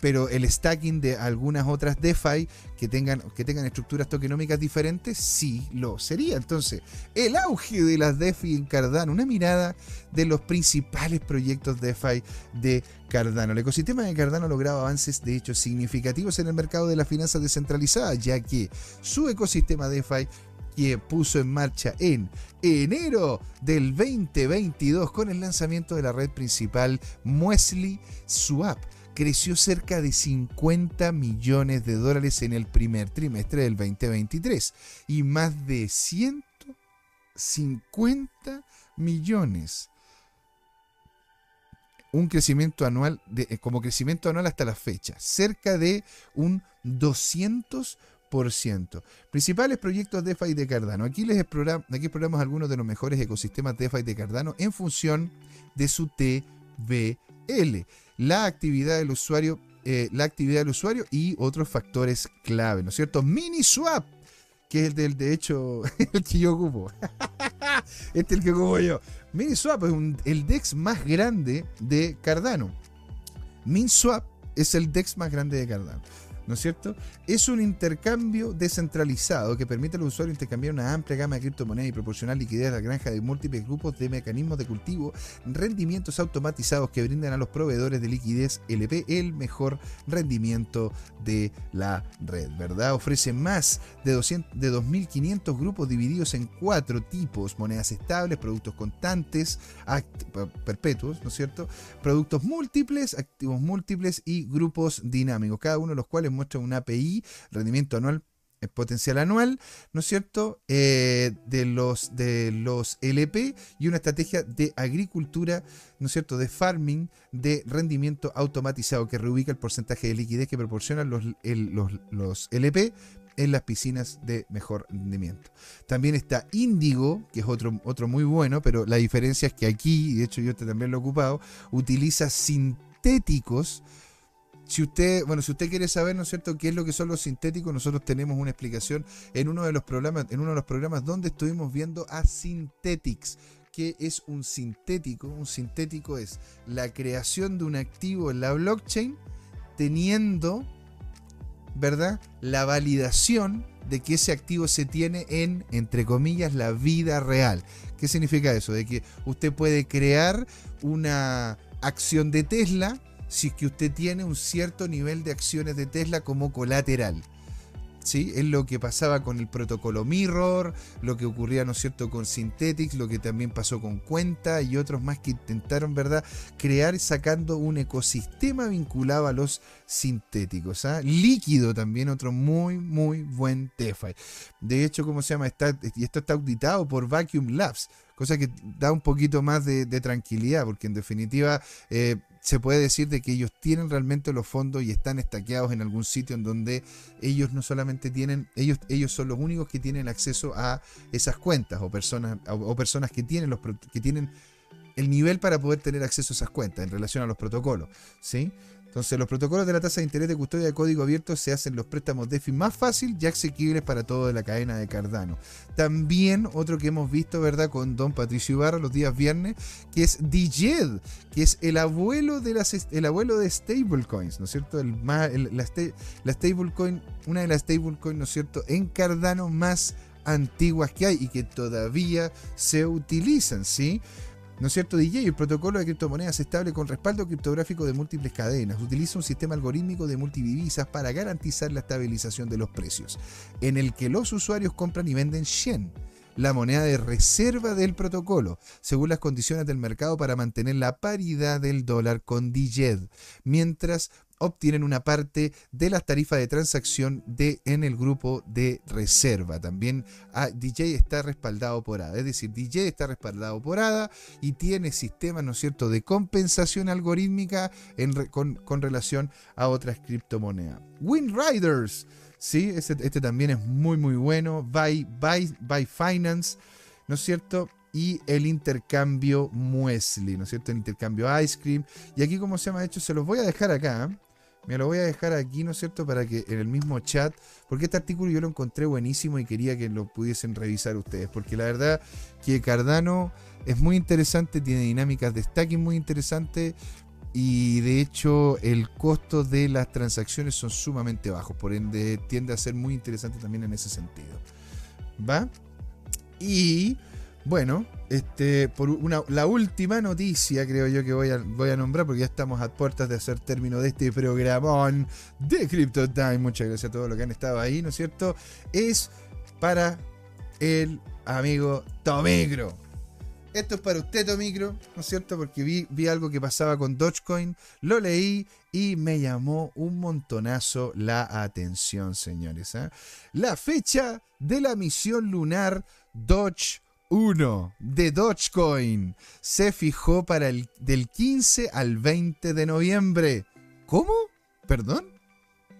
pero el stacking de algunas otras DeFi que tengan, que tengan estructuras tokenómicas diferentes sí lo sería. Entonces, el auge de las DeFi en Cardano, una mirada de los principales proyectos DeFi de Cardano. El ecosistema de Cardano ha logrado avances de hecho significativos en el mercado de las finanzas descentralizadas, ya que su ecosistema DeFi que puso en marcha en enero del 2022 con el lanzamiento de la red principal Muesli Swap creció cerca de 50 millones de dólares en el primer trimestre del 2023 y más de 150 millones. Un crecimiento anual, de, eh, como crecimiento anual hasta la fecha, cerca de un 200%. Principales proyectos DeFi de Cardano. Aquí les exploramos, aquí exploramos algunos de los mejores ecosistemas DeFi de Cardano en función de su TVL la actividad del usuario, eh, la actividad del usuario y otros factores clave, ¿no es cierto? Mini Swap, que es el del, de hecho, el que yo ocupo. este es el que como yo. Miniswap es el DEX más grande de Cardano. MinSwap es el DEX más grande de Cardano. ¿No es cierto? Es un intercambio descentralizado que permite al usuario intercambiar una amplia gama de criptomonedas y proporcionar liquidez a la granja de múltiples grupos de mecanismos de cultivo, rendimientos automatizados que brindan a los proveedores de liquidez LP el mejor rendimiento de la red, ¿verdad? Ofrece más de, 200, de 2.500 grupos divididos en cuatro tipos, monedas estables, productos constantes, perpetuos, ¿no es cierto? Productos múltiples, activos múltiples y grupos dinámicos, cada uno de los cuales muestra un API, rendimiento anual eh, potencial anual, ¿no es cierto?, eh, de, los, de los LP y una estrategia de agricultura, ¿no es cierto?, de farming de rendimiento automatizado que reubica el porcentaje de liquidez que proporcionan los, los, los LP en las piscinas de mejor rendimiento. También está Indigo, que es otro, otro muy bueno, pero la diferencia es que aquí, de hecho yo este también lo he ocupado, utiliza sintéticos si usted, bueno, si usted quiere saber, ¿no es cierto?, qué es lo que son los sintéticos, nosotros tenemos una explicación en uno de los programas, en uno de los programas donde estuvimos viendo a Synthetics. ¿Qué es un sintético? Un sintético es la creación de un activo en la blockchain teniendo, ¿verdad?, la validación de que ese activo se tiene en, entre comillas, la vida real. ¿Qué significa eso? De que usted puede crear una acción de Tesla si es que usted tiene un cierto nivel de acciones de Tesla como colateral. ¿Sí? Es lo que pasaba con el protocolo Mirror, lo que ocurría, ¿no es cierto?, con Synthetics, lo que también pasó con Cuenta y otros más que intentaron, ¿verdad?, crear sacando un ecosistema vinculado a los sintéticos. ¿ah? Líquido también, otro muy, muy buen DeFi. De hecho, ¿cómo se llama? Está, y esto está auditado por Vacuum Labs, cosa que da un poquito más de, tranquilidad, porque en definitiva... Eh, se puede decir de que ellos tienen realmente los fondos y están estaqueados en algún sitio en donde ellos no solamente tienen, ellos, ellos son los únicos que tienen acceso a esas cuentas o personas, o, personas que tienen, los, que tienen el nivel para poder tener acceso a esas cuentas en relación a los protocolos. ¿sí? Entonces, los protocolos de la tasa de interés de custodia de código abierto se hacen los préstamos DeFi más fácil y asequibles para toda la cadena de Cardano. También otro que hemos visto, ¿verdad? Con Don Patricio Ibarra los días viernes, que es DJed, que es el abuelo de las el abuelo de stablecoins, ¿no es cierto? El la, la stablecoin, una de las stablecoins, ¿no es cierto? En Cardano más antiguas que hay y que todavía se utilizan, ¿sí? ¿No es cierto, DJ? El protocolo de criptomonedas estable con respaldo criptográfico de múltiples cadenas. Utiliza un sistema algorítmico de multidivisas para garantizar la estabilización de los precios, en el que los usuarios compran y venden Shen, la moneda de reserva del protocolo, según las condiciones del mercado para mantener la paridad del dólar con DJED, mientras obtienen una parte de las tarifas de transacción de, en el grupo de reserva. También DJ está respaldado por ADA, es decir, DJ está respaldado por ADA y tiene sistemas, ¿no es cierto?, de compensación algorítmica con, relación a otras criptomonedas. Windriders, sí, este, también es muy, muy bueno. By, by, by Finance, ¿no es cierto? y el intercambio Muesli, ¿no es cierto? El intercambio Ice Cream. Y aquí, como se llama, de hecho, se los voy a dejar acá. Me lo voy a dejar aquí, ¿no es cierto? Para que en el mismo chat, porque este artículo yo lo encontré buenísimo y quería que lo pudiesen revisar ustedes, porque la verdad que Cardano es muy interesante, tiene dinámicas de stacking muy interesantes y de hecho el costo de las transacciones son sumamente bajos, por ende tiende a ser muy interesante también en ese sentido. ¿Va? Y bueno, este, por una, la última noticia, creo yo que voy a, voy a nombrar, porque ya estamos a puertas de hacer término de este programón de Crypto Time. Muchas gracias a todos los que han estado ahí, ¿no es cierto? Es para el amigo Tomicro. Esto es para usted, Tomicro, ¿no es cierto? Porque vi, vi algo que pasaba con Dogecoin, lo leí y me llamó un montonazo la atención, señores. ¿eh? La fecha de la misión lunar Doge 1 de Dogecoin se fijó para el del 15 al 20 de noviembre. ¿Cómo? ¿Perdón?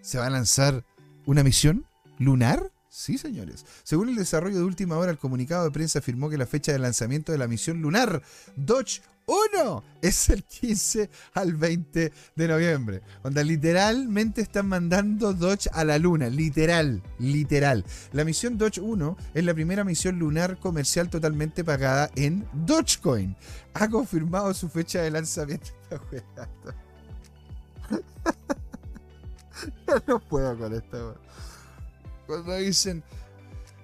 ¿Se va a lanzar una misión lunar? Sí, señores. Según el desarrollo de última hora, el comunicado de prensa afirmó que la fecha de lanzamiento de la misión lunar Dodge 1 es el 15 al 20 de noviembre. Donde literalmente están mandando Dodge a la luna. Literal, literal. La misión Dodge 1 es la primera misión lunar comercial totalmente pagada en Dogecoin. Ha confirmado su fecha de lanzamiento. no puedo con esto. Cuando dicen,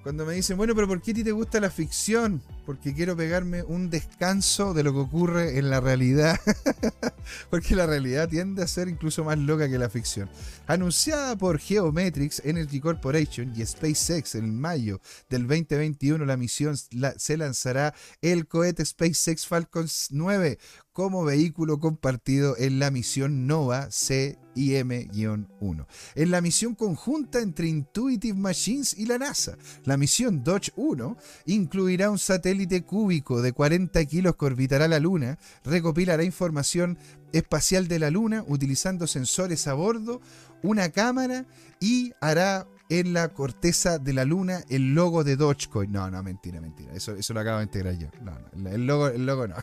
cuando me dicen, bueno, pero ¿por qué a ti te gusta la ficción? Porque quiero pegarme un descanso de lo que ocurre en la realidad. porque la realidad tiende a ser incluso más loca que la ficción. Anunciada por Geometrics Energy Corporation y SpaceX en mayo del 2021, la misión se lanzará el cohete SpaceX Falcon 9 como vehículo compartido en la misión NOVA CIM-1. En la misión conjunta entre Intuitive Machines y la NASA, la misión Dodge 1 incluirá un satélite cúbico de 40 kilos que orbitará la Luna, recopilará información espacial de la Luna utilizando sensores a bordo, una cámara y hará en la corteza de la luna el logo de Dogecoin. No, no, mentira, mentira. Eso, eso lo acabo de integrar yo. No, no, el logo, el logo no.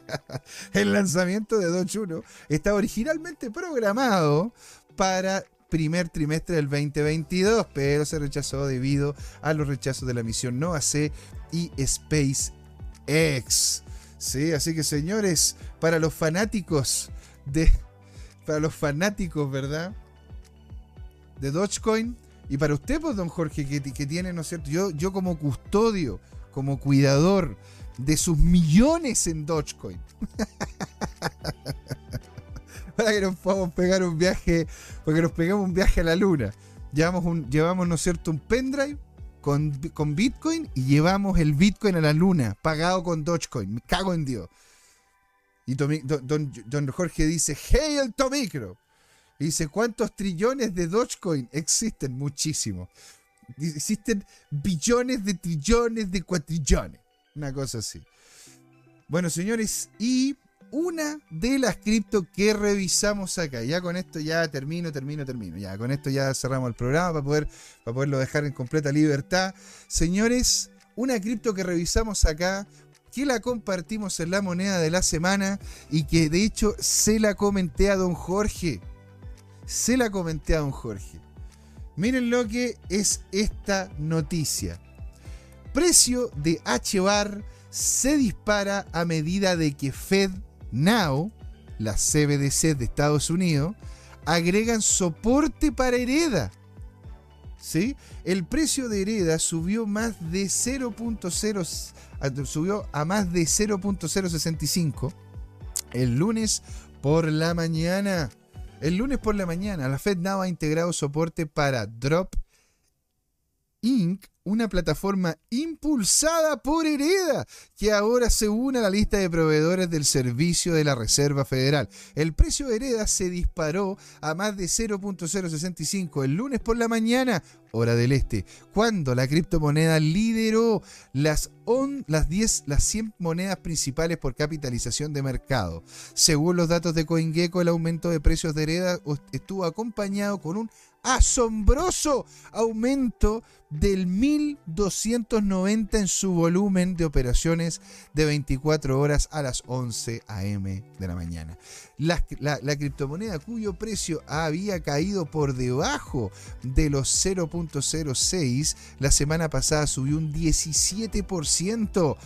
el lanzamiento de Doge 1 estaba originalmente programado para primer trimestre del 2022, pero se rechazó debido a los rechazos de la misión NOAA C y SpaceX. Sí, así que señores, para los fanáticos de para los fanáticos, ¿verdad? De Dogecoin, y para usted, pues, don Jorge, que, tiene, ¿no es cierto? Yo, yo como custodio, como cuidador de sus millones en Dogecoin. para que nos podamos pegar un viaje, para que nos pegamos un viaje a la luna. Llevamos, un, llevamos ¿no es cierto?, un pendrive con, Bitcoin y llevamos el Bitcoin a la luna, pagado con Dogecoin. Me cago en Dios. Y don, don, Jorge dice, hey el Tomicro. Y dice, ¿cuántos trillones de Dogecoin existen? Muchísimo. Existen billones de trillones de cuatrillones. Una cosa así. Bueno, señores, y una de las cripto que revisamos acá. Ya con esto ya termino, termino, termino. Ya con esto ya cerramos el programa para, poder, para poderlo dejar en completa libertad. Señores, una cripto que revisamos acá que la compartimos en la moneda de la semana y que de hecho se la comenté a don Jorge se la comenté a don Jorge. Miren lo que es esta noticia. Precio de H-Bar se dispara a medida de que Fed Now, la CBDC de Estados Unidos, agregan soporte para Hereda. ¿Sí? El precio de Hereda subió más de 0.0 subió a más de 0.065 el lunes por la mañana. El lunes por la mañana, la FedNow ha integrado soporte para Drop Inc., una plataforma impulsada por Hereda, que ahora se une a la lista de proveedores del servicio de la Reserva Federal. El precio de Hereda se disparó a más de 0.065 el lunes por la mañana, hora del este, cuando la criptomoneda lideró las, las 10, las 100 monedas principales por capitalización de mercado. Según los datos de CoinGecko, el aumento de precios de Hereda estuvo acompañado con un asombroso aumento del 1290 en su volumen de operaciones de 24 horas a las 11 a.m. de la mañana. La, la, criptomoneda cuyo precio había caído por debajo de los 0.06 la semana pasada subió un 17%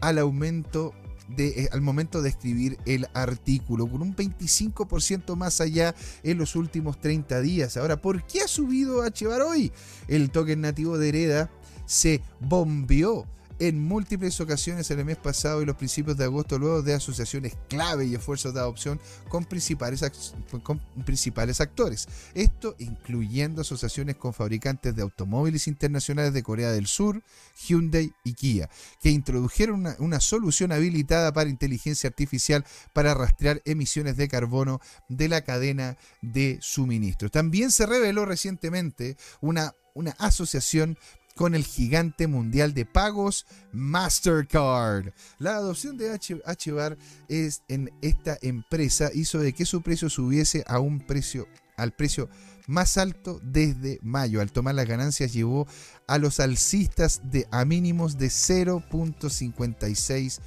al aumento eh, al momento de escribir el artículo, con un 25% más allá en los últimos 30 días. Ahora, ¿por qué ha subido HBAR hoy? El token nativo de Hereda se bombeó en múltiples ocasiones en el mes pasado y los principios de agosto, luego de asociaciones clave y esfuerzos de adopción con principales, con principales actores. Esto incluyendo asociaciones con fabricantes de automóviles internacionales de Corea del Sur, Hyundai y Kia, que introdujeron una, una solución habilitada para inteligencia artificial para rastrear emisiones de carbono de la cadena de suministro. También se reveló recientemente una una asociación con el gigante mundial de pagos Mastercard. La adopción de H-Bar es en esta empresa hizo de que su precio subiese a un precio al precio más alto desde mayo. Al tomar las ganancias llevó a los alcistas de, a mínimos de 0.56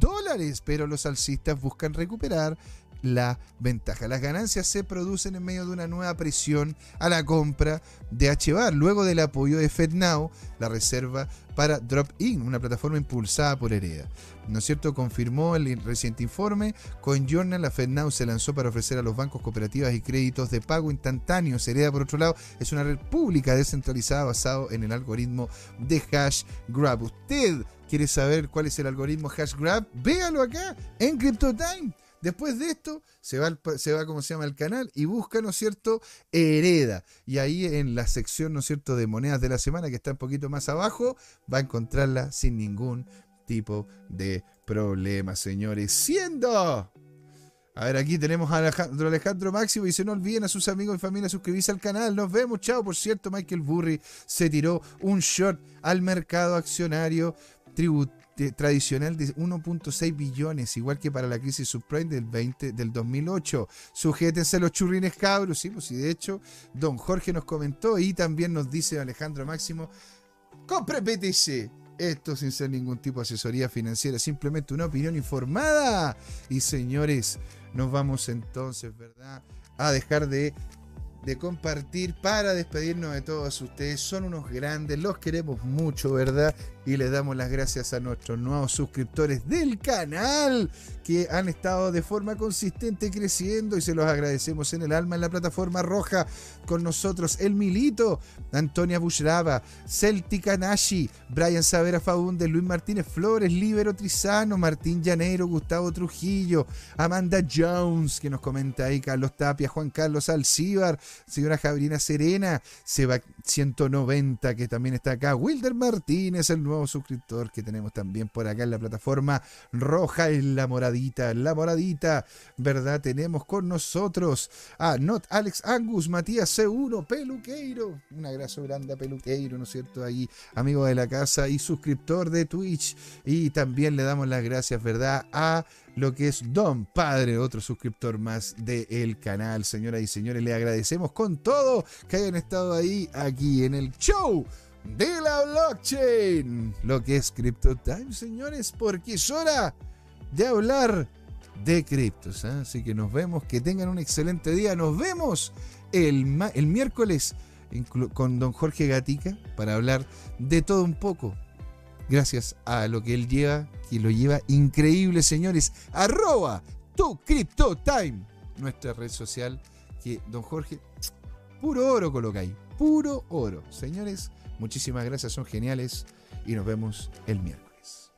dólares, pero los alcistas buscan recuperar la ventaja. Las ganancias se producen en medio de una nueva presión a la compra de HBAR, luego del apoyo de FedNow, la reserva para Drop-In, una plataforma impulsada por Hereda. ¿No es cierto? Confirmó el reciente informe. Con Journal, la FedNow se lanzó para ofrecer a los bancos cooperativas y créditos de pago instantáneos. Hereda, por otro lado, es una red pública descentralizada basado en el algoritmo de Hash Grab. ¿Usted quiere saber cuál es el algoritmo Hash Grab? Véalo acá en CryptoTime. Después de esto, se va, se va, como se llama el canal, y busca, ¿no es cierto?, hereda. Y ahí en la sección, ¿no es cierto?, de monedas de la semana, que está un poquito más abajo, va a encontrarla sin ningún tipo de problema, señores. Siendo. A ver, aquí tenemos a Alejandro, Alejandro Máximo. Dice: No olviden a sus amigos y familia suscribirse al canal. Nos vemos, chao. Por cierto, Michael Burry se tiró un short al mercado accionario tributario tradicional de 1.6 billones, igual que para la crisis subprime del 20 del 2008. Sujétense los churrines cabros, sí, pues y de hecho don Jorge nos comentó y también nos dice Alejandro Máximo, compre BTC. Esto sin ser ningún tipo de asesoría financiera, simplemente una opinión informada. Y señores, nos vamos entonces, ¿verdad? A dejar de de compartir para despedirnos de todos ustedes. Son unos grandes, los queremos mucho, ¿verdad? Y les damos las gracias a nuestros nuevos suscriptores del canal que han estado de forma consistente creciendo y se los agradecemos en el alma en la plataforma roja. Con nosotros el Milito, Antonia Bushrava, Celtic Anashi, Brian Savera Faúndez, Luis Martínez Flores, Libero Trizano, Martín Llanero, Gustavo Trujillo, Amanda Jones, que nos comenta ahí, Carlos Tapia, Juan Carlos Alcíbar, señora Jabrina Serena, Seba 190, que también está acá, Wilder Martínez, el nuevo suscriptor que tenemos también por acá en la plataforma roja, en la moradita, la moradita, ¿verdad? Tenemos con nosotros a Not Alex Angus, Matías C1, Peluqueiro, un abrazo grande a Peluqueiro, ¿no es cierto? Ahí, amigo de la casa y suscriptor de Twitch, y también le damos las gracias, ¿verdad? A lo que es Don Padre, otro suscriptor más del canal. Señoras y señores, le agradecemos con todo que hayan estado ahí, aquí en el show de la blockchain. Lo que es Crypto Time, señores, porque es hora de hablar de criptos. ¿eh? Así que nos vemos, que tengan un excelente día. Nos vemos el, el miércoles con don Jorge Gatica para hablar de todo un poco gracias a lo que él lleva, que lo lleva increíble, señores. Arroba tu Crypto Time, nuestra red social, que don Jorge, puro oro coloca ahí, puro oro. Señores, muchísimas gracias, son geniales y nos vemos el miércoles.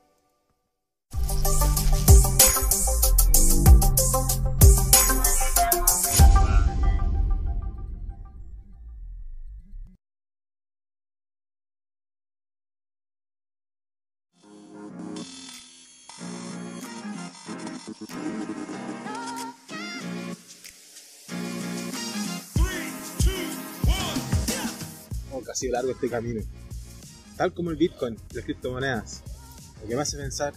Sido largo este camino. Tal como el Bitcoin, las criptomonedas. Lo que me hace pensar,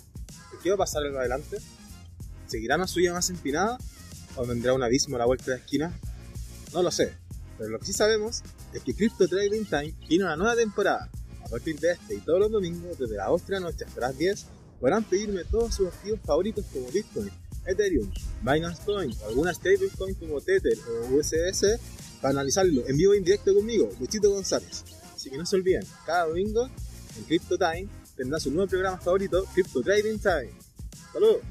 ¿qué va a pasar en adelante? ¿Seguirá una suya más empinada? ¿O vendrá un abismo a la vuelta de la esquina? No lo sé, pero lo que sí sabemos es que Crypto Trading Time tiene una nueva temporada. A partir de este y todos los domingos, desde las 8 de la noche hasta las 10, podrán pedirme todos sus activos favoritos como Bitcoin, Ethereum, Binance Coin o alguna stablecoin como Tether o USDC para analizarlo en vivo e indirecto conmigo, Luchito González. Así que no se olviden, cada domingo en Crypto Time tendrá su nuevo programa favorito, Crypto Trading Time. ¡Saludos!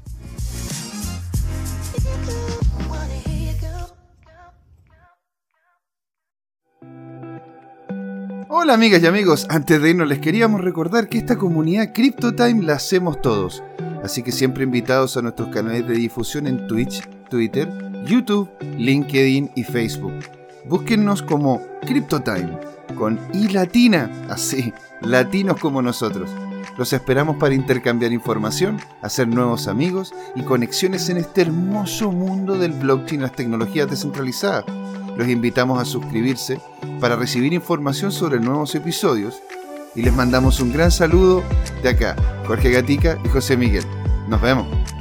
Hola amigas y amigos, antes de irnos les queríamos recordar que esta comunidad CryptoTime la hacemos todos, así que siempre invitados a nuestros canales de difusión en Twitch, Twitter, YouTube, LinkedIn y Facebook búsquennos como CryptoTime, con I latina, así, latinos como nosotros. Los esperamos para intercambiar información, hacer nuevos amigos y conexiones en este hermoso mundo del blockchain y las tecnologías descentralizadas. Los invitamos a suscribirse para recibir información sobre nuevos episodios y les mandamos un gran saludo de acá, Jorge Gatica y José Miguel. Nos vemos.